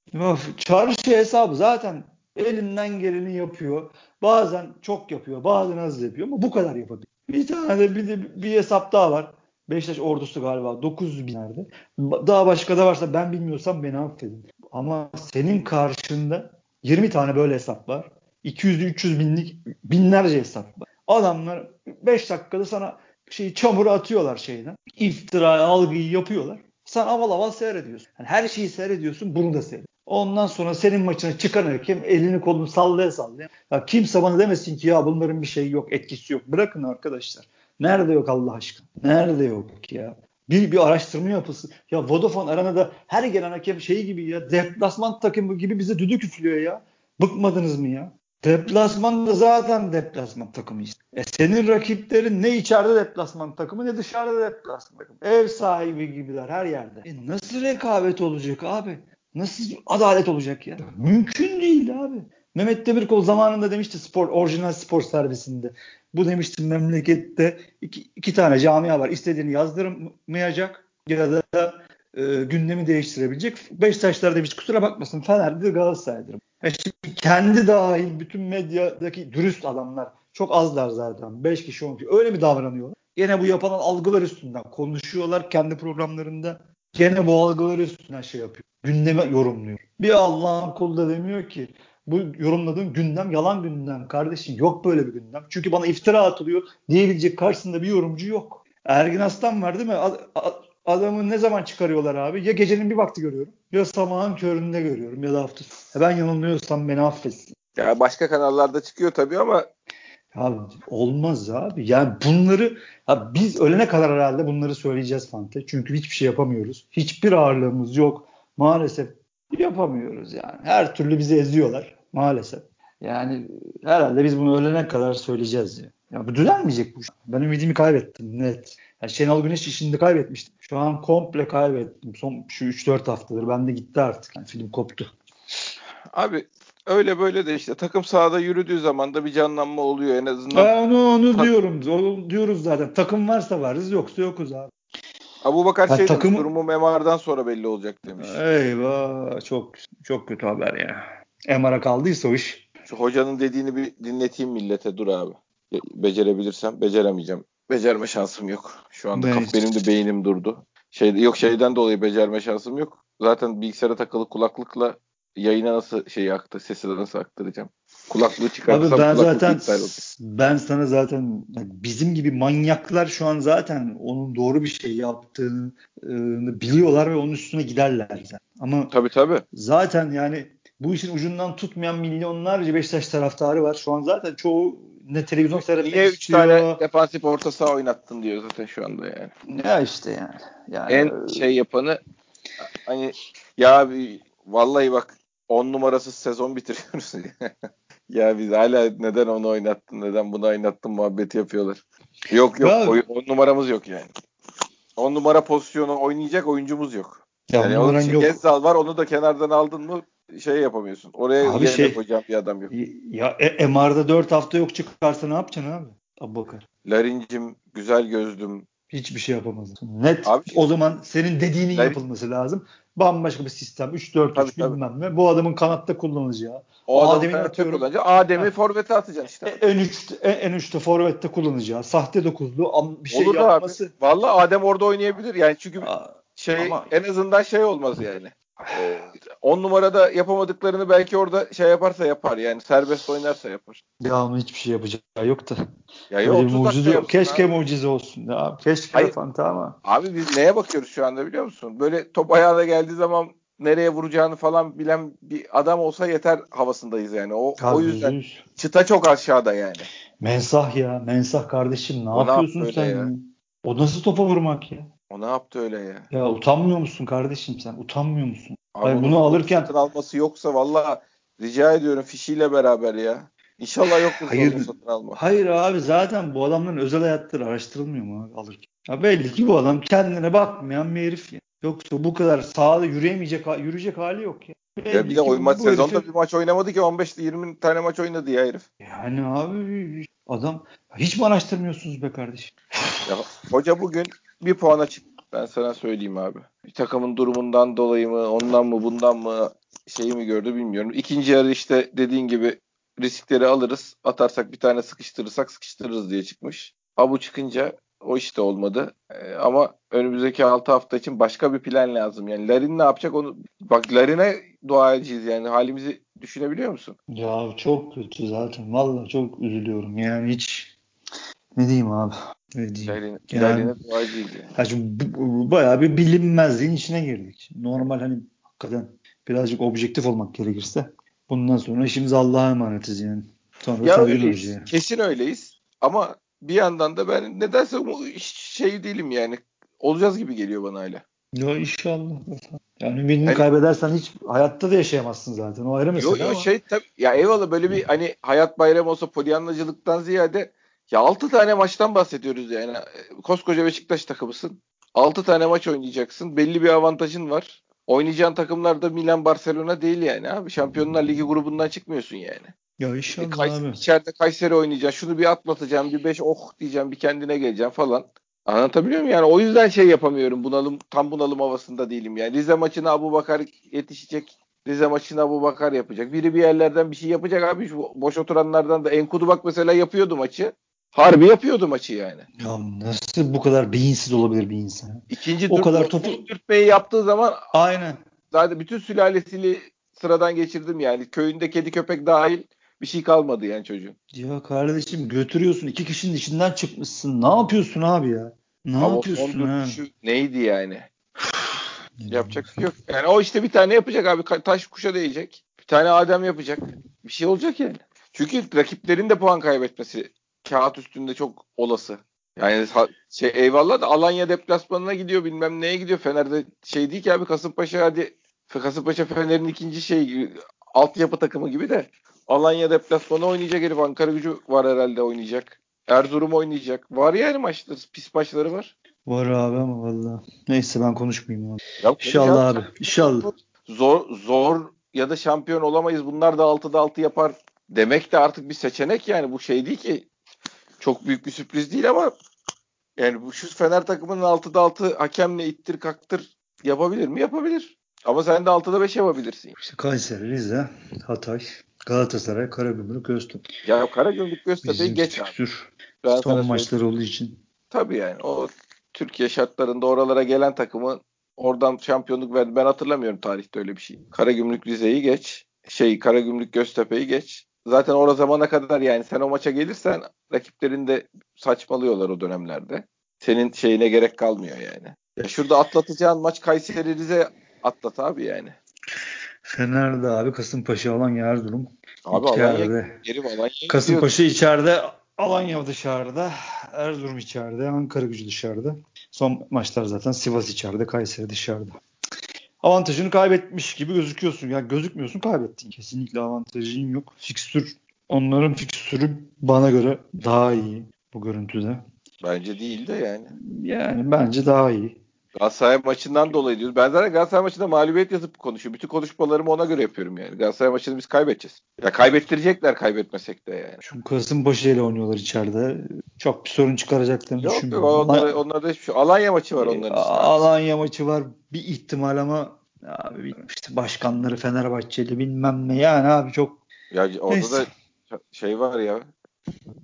Çarşı hesabı zaten elinden geleni yapıyor. Bazen çok yapıyor, bazen az yapıyor ama bu kadar yapabiliyor. Bir tane de bir, de bir hesap daha var. Beşiktaş ordusu galiba 900 binlerde. Daha başka da varsa ben bilmiyorsam beni affedin. Ama senin karşında 20 tane böyle hesap var. 200-300 binlik binlerce hesap var. Adamlar 5 dakikada sana şeyi çamura atıyorlar şeyden. İftira, algıyı yapıyorlar. Sen aval aval seyrediyorsun. Yani her şeyi seyrediyorsun, bunu da seyrediyorsun. Ondan sonra senin maçına çıkan hakem elini kolunu sallaya sallaya. Ya kimse bana demesin ki ya bunların bir şeyi yok, etkisi yok. Bırakın arkadaşlar. Nerede yok Allah aşkına? Nerede yok ya? Bir, bir araştırma yapılsın. Ya Vodafone Arena'da her gelen hakem şey gibi ya deplasman takımı gibi bize düdük üflüyor ya. Bıkmadınız mı ya? Deplasman da zaten deplasman takımı işte. E senin rakiplerin ne içeride deplasman takımı ne dışarıda deplasman takımı. Ev sahibi gibiler her yerde. E nasıl rekabet olacak abi? Nasıl adalet olacak ya? Mümkün değil abi. Mehmet Demirkol zamanında demişti spor, orijinal spor servisinde. Bu demişti memlekette iki, iki tane camia var. İstediğini yazdırmayacak ya da e, gündemi değiştirebilecek. Beşiktaşlar demiş kusura bakmasın Fener'dir Galatasaray'dır. E şimdi kendi dahil bütün medyadaki dürüst adamlar çok azlar zaten. 5 kişi 10 kişi öyle mi davranıyorlar? Yine bu yapılan algılar üstünden konuşuyorlar kendi programlarında. Gene bu algılar üstünden şey yapıyor. Gündeme yorumluyor. Bir Allah'ın kulu da demiyor ki bu yorumladığım gündem yalan gündem kardeşim. Yok böyle bir gündem. Çünkü bana iftira atılıyor diyebilecek karşısında bir yorumcu yok. Ergin Aslan var değil mi? Adamı ne zaman çıkarıyorlar abi? Ya gecenin bir vakti görüyorum ya sabahın köründe görüyorum ya da hafta sonu. Ben yanılmıyorsam beni affetsin. Ya başka kanallarda çıkıyor tabii ama Abi olmaz abi. Yani bunları abi biz ölene kadar herhalde bunları söyleyeceğiz Fante. Çünkü hiçbir şey yapamıyoruz. Hiçbir ağırlığımız yok. Maalesef yapamıyoruz yani. Her türlü bizi eziyorlar maalesef. Yani herhalde biz bunu ölene kadar söyleyeceğiz ya. Ya bu düzelmeyecek bu. Ben ümidimi kaybettim net. Yani Şenol Güneş işini kaybetmiştim. Şu an komple kaybettim. Son şu 3-4 haftadır. Ben de gitti artık. Yani film koptu. Abi öyle böyle de işte takım sahada yürüdüğü zaman da bir canlanma oluyor en azından. Ben onu, onu diyorum. Onu diyoruz zaten. Takım varsa varız yoksa yokuz abi. Abu Bakar şey takım... demiş, durumu MR'dan sonra belli olacak demiş. Eyvah çok çok kötü haber ya. MR'a kaldıysa o iş. Şu hocanın dediğini bir dinleteyim millete dur abi. Becerebilirsem beceremeyeceğim. Becerme şansım yok. Şu anda evet. benim de beynim durdu. Şey, yok şeyden dolayı becerme şansım yok. Zaten bilgisayara takılı kulaklıkla yayına nasıl şeyi aktı, sesi nasıl aktaracağım? Kulaklığı çıkartırsam Abi ben zaten ben sana zaten bizim gibi manyaklar şu an zaten onun doğru bir şey yaptığını biliyorlar ve onun üstüne giderler zaten. Ama tabii tabii. Zaten yani bu işin ucundan tutmayan milyonlarca Beşiktaş taraftarı var. Şu an zaten çoğu ne televizyon seyretmek Niye 3 tane defansif orta saha oynattın diyor zaten şu anda yani. Ya işte yani. yani en şey yapanı hani ya abi vallahi bak 10 numarasız sezon bitiriyoruz. ya biz hala neden onu oynattın, neden bunu oynattın muhabbeti yapıyorlar. Yok yok, 10 numaramız yok yani. 10 numara pozisyonu oynayacak oyuncumuz yok. Ya yani onun için yok. Gezzal var, onu da kenardan aldın mı şey yapamıyorsun. Oraya abi şey, koyacağım bir adam yok. Ya e, MR'da 4 hafta yok çıkarsa ne yapacaksın abi? Abubakar. Larincim, güzel gözlüm. Hiçbir şey yapamaz. Net. Abi, o zaman senin dediğinin Larin... yapılması lazım. bambaşka bir sistem. 3-4-3 bilmem ne. Bu adamın kanatta kullanacağı. O Adem'in atıyorum. kullanacağı. Adem'i forvete atacaksın işte. En üç en üçte forvette kullanacağı. Sahte dokuzlu bir şey Olur yapması. Abi. Vallahi Adem orada oynayabilir. Yani çünkü şey Ama... en azından şey olmaz yani. 10 numarada yapamadıklarını belki orada şey yaparsa yapar yani serbest oynarsa yapar. Ya ama hiçbir şey yapacağı yok da. Ya yok, mucize yok. Keşke abi. mucize olsun. Ya, keşke Hayır. Fanta ama. Abi biz neye bakıyoruz şu anda biliyor musun? Böyle top ayağına geldiği zaman nereye vuracağını falan bilen bir adam olsa yeter havasındayız yani. O, o yüzden yüz. çıta çok aşağıda yani. Mensah ya. Mensah kardeşim ne o yapıyorsun sen? Ya? O nasıl topa vurmak ya? O ne yaptı öyle ya? Ya utanmıyor musun kardeşim sen? Utanmıyor musun? Abi Hayır, bunu alırken satın alması yoksa valla rica ediyorum fişiyle beraber ya. İnşallah yoktur hayır, satın alma. Hayır abi zaten bu adamların özel hayatları araştırılmıyor mu abi alırken? Ya belli ki bu adam kendine bakmayan bir herif ya. Yoksa bu kadar sahada yürüyemeyecek, yürüyecek hali yok ya. Belli ya bir de o maç sezonda herif... bir maç oynamadı ki 15 20 tane maç oynadı ya herif. Yani abi adam hiç mi araştırmıyorsunuz be kardeşim? Ya, hoca bugün bir puana çıktı. Ben sana söyleyeyim abi. Bir takımın durumundan dolayı mı, ondan mı, bundan mı şeyi mi gördü bilmiyorum. İkinci yarı işte dediğin gibi riskleri alırız. Atarsak bir tane sıkıştırırsak sıkıştırırız diye çıkmış. Ha bu çıkınca o işte olmadı. Ee, ama önümüzdeki 6 hafta için başka bir plan lazım. Yani Larin ne yapacak onu bak Larin'e dua edeceğiz yani halimizi düşünebiliyor musun? Ya çok kötü zaten. Vallahi çok üzülüyorum. Yani hiç ne diyeyim abi? Ne diyeyim? Yani, yani, bu, bayağı bir bilinmezliğin içine girdik. Normal hani hakikaten birazcık objektif olmak gerekirse bundan sonra işimiz Allah'a emanetiz yani. Sonra ya öyleyiz. Kesin öyleyiz. Ama bir yandan da ben nedense şey değilim yani. Olacağız gibi geliyor bana hala. Ya inşallah. Yani ümidini yani, kaybedersen hiç hayatta da yaşayamazsın zaten. O ayrı mesele yo, yo, şey tabii ya eyvallah böyle bir hani hayat bayramı olsa polyanlacılıktan ziyade ya 6 tane maçtan bahsediyoruz yani. Koskoca Beşiktaş takımısın. 6 tane maç oynayacaksın. Belli bir avantajın var. Oynayacağın takımlar da Milan, Barcelona değil yani abi. Şampiyonlar Ligi grubundan çıkmıyorsun yani. Ya inşallah e, Kayseri, abi. İçeride Kayseri oynayacaksın. Şunu bir atlatacağım. Bir 5 oh diyeceğim. Bir kendine geleceğim falan. Anlatabiliyor muyum? Yani o yüzden şey yapamıyorum. Bunalım tam bunalım havasında değilim. Yani Rize maçına Abu Bakar yetişecek. Rize maçına Abu Bakar yapacak. Biri bir yerlerden bir şey yapacak abi. Şu boş oturanlardan da Enkudu bak mesela yapıyordu maçı. Harbi yapıyordu maçı yani. Ya nasıl bu kadar beyinsiz olabilir bir insan? İkinci o kadar topu dürtmeyi yaptığı zaman aynen. Zaten bütün sülalesiyle sıradan geçirdim yani. Köyünde kedi köpek dahil bir şey kalmadı yani çocuğun. Ya kardeşim götürüyorsun iki kişinin içinden çıkmışsın. Ne yapıyorsun abi ya? Ne Ama yapıyorsun ha? neydi yani? Yapacak bir şey yok. Yani o işte bir tane yapacak abi. Taş kuşa değecek. Bir tane Adem yapacak. Bir şey olacak yani. Çünkü rakiplerin de puan kaybetmesi kağıt üstünde çok olası. Yani şey eyvallah da Alanya deplasmanına gidiyor bilmem neye gidiyor. Fener'de şey değil ki abi Kasımpaşa hadi Kasımpaşa Fener'in ikinci şey altyapı takımı gibi de Alanya deplasmanı oynayacak herif. Ankara gücü var herhalde oynayacak. Erzurum oynayacak. Var yani maçları. Pis maçları var. Var abi ama valla. Neyse ben konuşmayayım abi. Ya, İnşallah abi. İnşallah. Zor, zor ya da şampiyon olamayız. Bunlar da 6'da 6 yapar demek de artık bir seçenek yani. Bu şey değil ki çok büyük bir sürpriz değil ama yani bu şu Fener takımının 6'da 6 hakemle ittir kaktır yapabilir mi? Yapabilir. Ama sen de 6'da 5 yapabilirsin. İşte Kayseri, Rize, Hatay, Galatasaray, Karagümrük, Göztepe. Ya Karagümrük, Göztepe'yi geç abi. Ben Son maçlar olduğu için. Tabii yani o Türkiye şartlarında oralara gelen takımı oradan şampiyonluk verdi. Ben hatırlamıyorum tarihte öyle bir şey. Karagümrük Rize'yi geç. Şey Karagümrük Göztepe'yi geç zaten o zamana kadar yani sen o maça gelirsen rakiplerin de saçmalıyorlar o dönemlerde. Senin şeyine gerek kalmıyor yani. Ya şurada atlatacağın maç Kayseri Rize atlat abi yani. Fener'de abi Kasımpaşa Alanya Erzurum. Abi Alanya geri Alanya Kasımpaşa içeride Alanya dışarıda. Erzurum içeride. Ankara gücü dışarıda. Son maçlar zaten Sivas içeride. Kayseri dışarıda avantajını kaybetmiş gibi gözüküyorsun. Yani gözükmüyorsun kaybettin. Kesinlikle avantajın yok. Fikstür onların fikstürü bana göre daha iyi bu görüntüde. Bence değil de yani. Yani bence daha iyi. Galatasaray maçından dolayı diyoruz. Ben zaten Galatasaray maçında mağlubiyet yazıp konuşuyorum. Bütün konuşmalarımı ona göre yapıyorum yani. Galatasaray maçını biz kaybedeceğiz. Ya kaybettirecekler kaybetmesek de yani. Şu Kasımpaşa ile oynuyorlar içeride. Çok bir sorun çıkaracaklarını yok, düşünmüyorum. Yok onlarda, onlarda hiçbir şey. Alanya maçı var onların için. Alanya maçı var. Bir ihtimal ama Abi işte başkanları Fenerbahçeli bilmem ne yani abi çok ya orada Neyse. da şey var ya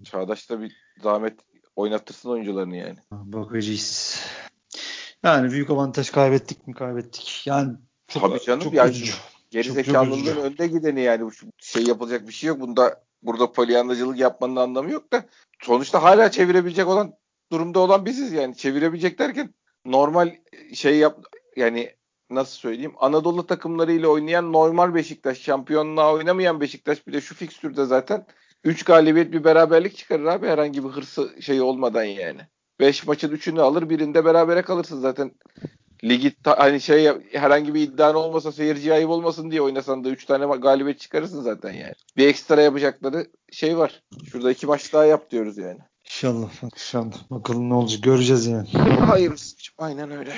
Çağdaş da bir zahmet oynattırsın oyuncularını yani. Bakacağız. Yani büyük avantaj kaybettik mi kaybettik. Yani çok, Tabii canım çok yani üzücü. geri çok, zekalılığın çok önde gideni yani bu şey yapılacak bir şey yok. Bunda burada polyanlacılık yapmanın anlamı yok da sonuçta hala çevirebilecek olan durumda olan biziz yani. Çevirebilecek derken normal şey yap yani nasıl söyleyeyim Anadolu takımlarıyla oynayan normal Beşiktaş şampiyonluğa oynamayan Beşiktaş bir de şu fikstürde zaten 3 galibiyet bir beraberlik çıkarır abi herhangi bir hırsı şey olmadan yani. 5 maçın 3'ünü alır birinde berabere kalırsın zaten. Ligi ta, hani şey herhangi bir iddian olmasa seyirci ayıp olmasın diye oynasan da 3 tane galibiyet çıkarırsın zaten yani. Bir ekstra yapacakları şey var. Şurada iki maç daha yap diyoruz yani. İnşallah. İnşallah. Bakalım ne olacak. Göreceğiz yani. Hayırlısı. Aynen öyle.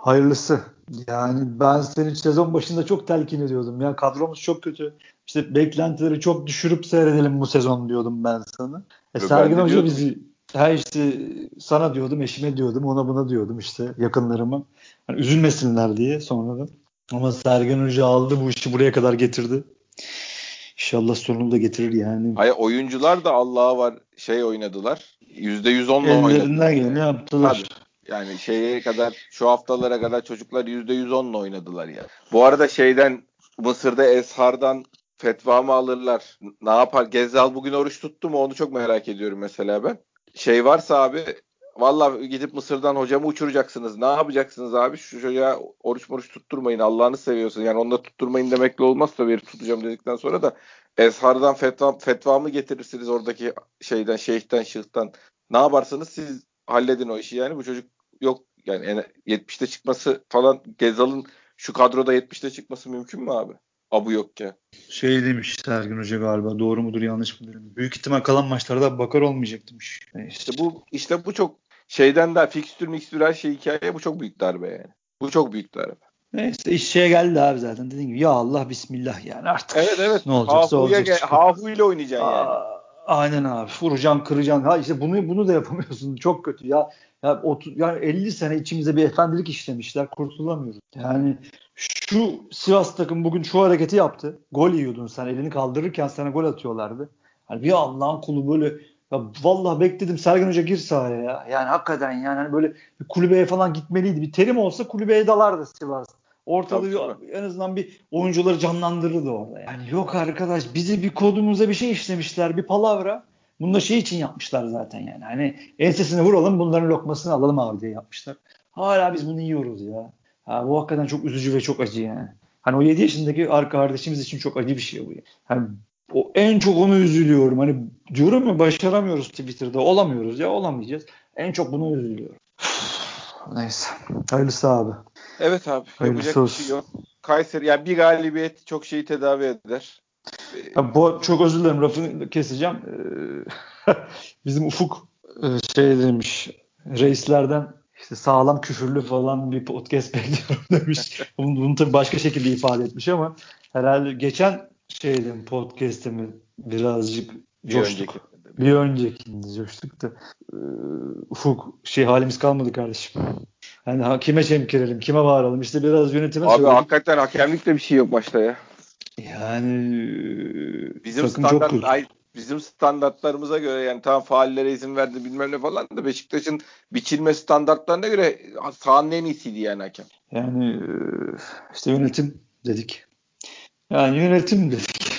Hayırlısı. Yani ben senin sezon başında çok telkin ediyordum. Ya kadromuz çok kötü. İşte beklentileri çok düşürüp seyredelim bu sezon diyordum ben sana. E, Sergin Hoca diyordum. bizi her işte sana diyordum, eşime diyordum, ona buna diyordum işte yakınlarıma. Yani üzülmesinler diye sonradan. Ama Sergen Hoca aldı bu işi buraya kadar getirdi. İnşallah sonunu da getirir yani. Hayır oyuncular da Allah'a var şey oynadılar. %110'la oynadılar. Ellerinden geleni yaptılar. Yani şeye kadar şu haftalara kadar çocuklar %110'la oynadılar ya. Bu arada şeyden Mısır'da Eshar'dan fetva mı alırlar? Ne yapar? Gezzal bugün oruç tuttu mu? Onu çok merak ediyorum mesela ben. Şey varsa abi Valla gidip Mısır'dan hocamı uçuracaksınız. Ne yapacaksınız abi? Şu çocuğa oruç moruç tutturmayın. Allah'ını seviyorsun. Yani onu da tutturmayın demekle olmaz tabii tutacağım dedikten sonra da Ezhar'dan fetva, fetva mı getirirsiniz oradaki şeyden, şeyhten, şıhtan. Ne yaparsanız siz halledin o işi yani. Bu çocuk yok yani 70'te çıkması falan Gezal'ın şu kadroda 70'te çıkması mümkün mü abi? Abu yok ya. Şey demiş Sergin Hoca galiba doğru mudur yanlış mıdır? Büyük ihtimal kalan maçlarda bakar olmayacak demiş. İşte bu işte bu çok şeyden daha fikstür mikstür her şey hikaye bu çok büyük darbe yani. Bu çok büyük darbe. Neyse iş şeye geldi abi zaten dediğim gibi ya Allah bismillah yani artık. Evet evet. Ne olacaksa Hafu'ya olacak. Hafu ile oynayacaksın Aa, yani. Aynen abi. Vuracaksın, kıracaksın. Ha işte bunu bunu da yapamıyorsun. Çok kötü ya. Ya 30 yani 50 sene içimize bir efendilik işlemişler. Kurtulamıyoruz. Yani şu Sivas takım bugün şu hareketi yaptı. Gol yiyordun sen. Elini kaldırırken sana gol atıyorlardı. Hani bir Allah'ın kulu böyle ya vallahi bekledim Sergen Hoca gir sahaya ya. Yani hakikaten yani hani böyle bir kulübeye falan gitmeliydi. Bir terim olsa kulübeye dalardı Sivas. Ortalığı tabii, en azından bir oyuncuları canlandırırdı orada. Yani yok arkadaş bizi bir kodumuza bir şey işlemişler. Bir palavra. Bunu da şey için yapmışlar zaten yani. Hani ensesine vuralım bunların lokmasını alalım abi diye yapmışlar. Hala biz bunu yiyoruz ya. Ha, bu hakikaten çok üzücü ve çok acı yani. Hani o 7 yaşındaki arka kardeşimiz için çok acı bir şey bu. Yani. Hani o en çok onu üzülüyorum. Hani diyorum ya başaramıyoruz Twitter'da. Olamıyoruz ya olamayacağız. En çok bunu üzülüyorum. Neyse. Hayırlısı abi. Evet abi. Hayırlısı yapacak olsun. bir şey yok. Kayseri yani bir galibiyet çok şeyi tedavi eder. Ya bu çok özür dilerim lafını keseceğim. Ee, bizim Ufuk e, şey demiş reislerden işte sağlam küfürlü falan bir podcast bekliyorum demiş. bunu, bunu tabii başka şekilde ifade etmiş ama herhalde geçen şeyde podcast'te mi birazcık bir coştuk. Bir öncekinde coştuk da e, Ufuk şey halimiz kalmadı kardeşim. Yani kime çemkirelim, kime bağıralım? İşte biraz yönetime Abi söyledik. hakikaten hakemlikte bir şey yok başta ya. Yani bizim standart çok ay, bizim standartlarımıza göre yani tam faallere izin verdi bilmem ne falan da Beşiktaş'ın biçilme standartlarına göre sahanın en iyisiydi yani hakem. Yani işte yönetim dedik. Yani yönetim dedik.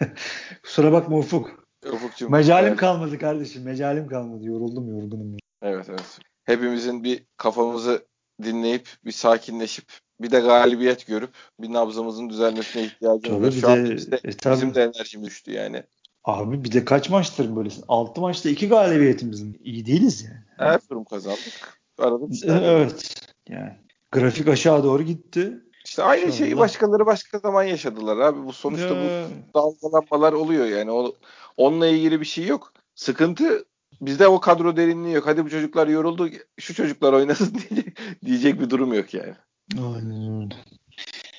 Kusura bakma Ufuk. Ufukcuğum. Mecalim evet. kalmadı kardeşim. Mecalim kalmadı. Yoruldum yorgunum. Evet evet. Hepimizin bir kafamızı dinleyip bir sakinleşip bir de galibiyet görüp bir nabzımızın düzelmesine ihtiyacımız var. Şu de, an bizde, e, bizim de enerjimiz düştü yani. Abi bir de kaç maçtır böylesin? 6 maçta 2 galibiyetimizin. iyi değiliz yani. Erzurum kazandık. Arada bir Evet. Yani grafik aşağı doğru gitti. İşte aynı şeyi başkaları başka zaman yaşadılar abi. Bu sonuçta ya. bu dalgalanmalar oluyor yani. O, onunla ilgili bir şey yok. Sıkıntı bizde o kadro derinliği yok. Hadi bu çocuklar yoruldu. Şu çocuklar oynasın diyecek, diyecek bir durum yok yani. Aynen öyle.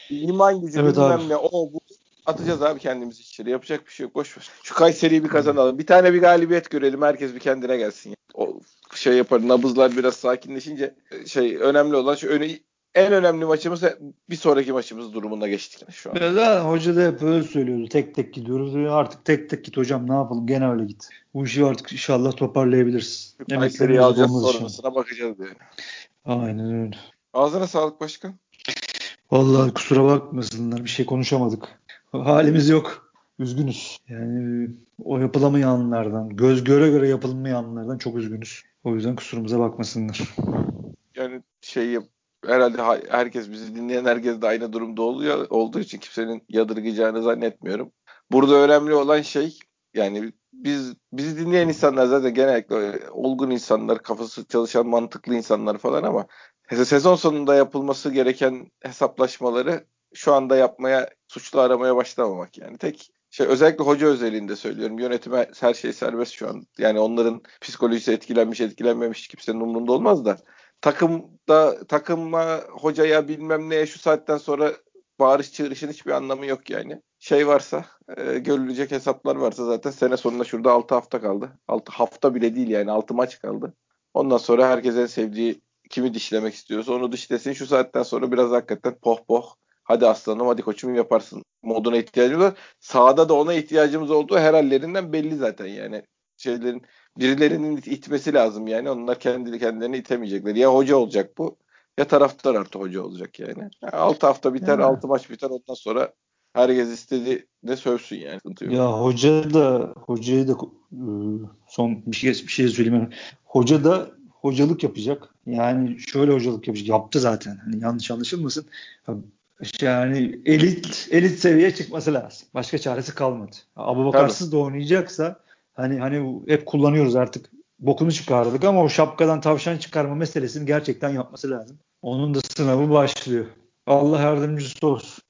İman gücü evet bilmem abi. ne o bu atacağız abi kendimizi içeri. Yapacak bir şey yok. Boş ver. Şu Kayseri'yi bir kazanalım. Bir tane bir galibiyet görelim. Herkes bir kendine gelsin. O şey yapar. Nabızlar biraz sakinleşince şey önemli olan şu önü en önemli maçımız bir sonraki maçımız durumunda geçtik şu an. Ya hoca da hep öyle söylüyordu. Tek tek gidiyoruz. Artık tek tek git hocam ne yapalım gene öyle git. Bu işi artık inşallah toparlayabiliriz. Emekleri alacağız sonrasına bakacağız yani. Aynen öyle. Ağzına sağlık başkan. Vallahi kusura bakmasınlar bir şey konuşamadık. Halimiz yok. Üzgünüz. Yani o yapılamayanlardan, göz göre göre yapılmayanlardan çok üzgünüz. O yüzden kusurumuza bakmasınlar. Yani şey herhalde herkes bizi dinleyen herkes de aynı durumda oluyor olduğu için kimsenin yadırgayacağını zannetmiyorum. Burada önemli olan şey yani biz bizi dinleyen insanlar zaten genellikle olgun insanlar, kafası çalışan mantıklı insanlar falan ama sezon sonunda yapılması gereken hesaplaşmaları şu anda yapmaya, suçlu aramaya başlamamak yani. Tek şey özellikle hoca özelinde söylüyorum. Yönetime her şey serbest şu an. Yani onların psikolojisi etkilenmiş, etkilenmemiş kimsenin umurunda olmaz da takımda takıma hocaya bilmem neye şu saatten sonra bağırış çığırışın hiçbir anlamı yok yani. Şey varsa e, görülecek hesaplar varsa zaten sene sonunda şurada 6 hafta kaldı. 6 hafta bile değil yani 6 maç kaldı. Ondan sonra herkesin sevdiği kimi dişlemek istiyorsa onu dişlesin. Şu saatten sonra biraz hakikaten poh poh hadi aslanım hadi koçum yaparsın moduna ihtiyacımız var. Sahada da ona ihtiyacımız olduğu her hallerinden belli zaten yani. Şeylerin birilerinin itmesi lazım yani. Onlar kendi kendilerini itemeyecekler. Ya hoca olacak bu ya taraftar artı hoca olacak yani. yani 6 hafta biter, yani. 6 maç biter ondan sonra herkes istedi ne sövsün yani. Ya hoca da hocayı da e, son bir şey bir şey söyleyeyim. Hoca da hocalık yapacak. Yani şöyle hocalık yapacak. Yaptı zaten. Hani yanlış anlaşılmasın. Yani elit elit seviyeye çıkması lazım. Başka çaresi kalmadı. Abu Bakarsız da oynayacaksa hani hani hep kullanıyoruz artık bokunu çıkardık ama o şapkadan tavşan çıkarma meselesini gerçekten yapması lazım. Onun da sınavı başlıyor. Allah yardımcısı olsun.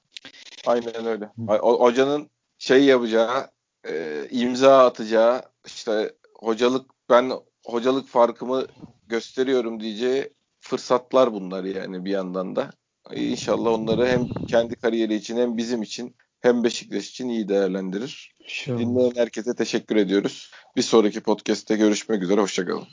Aynen öyle. O, hocanın şey yapacağı, e, imza atacağı, işte hocalık ben hocalık farkımı gösteriyorum diyeceği fırsatlar bunlar yani bir yandan da. İnşallah onları hem kendi kariyeri için hem bizim için hem Beşiktaş için iyi değerlendirir. Dinleyen herkese teşekkür ediyoruz. Bir sonraki podcast'te görüşmek üzere. Hoşçakalın.